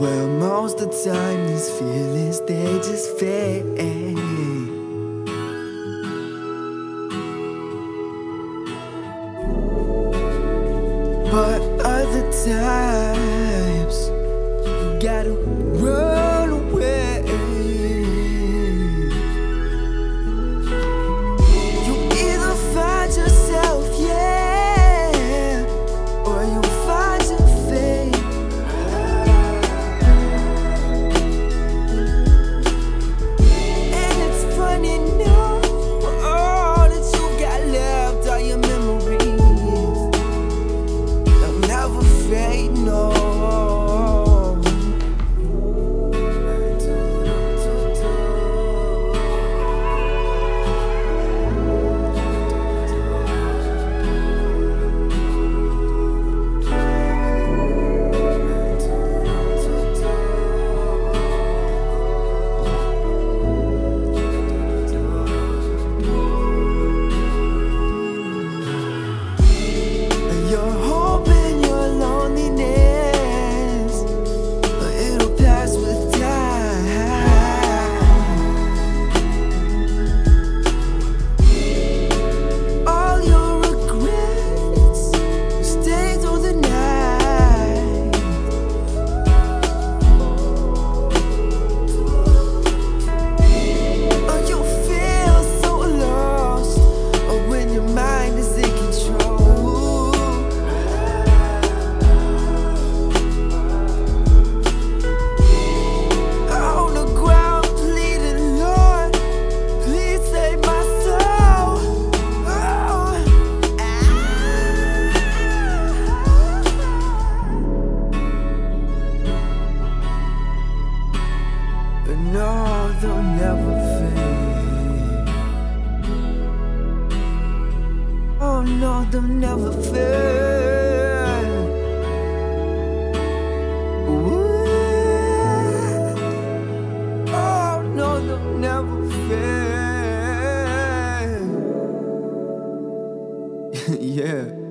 Well, most of the time, these feelings they just fade. But other times, you gotta run. they'll never fade. Oh no, they'll never fade. Oh no, they'll never fade. yeah.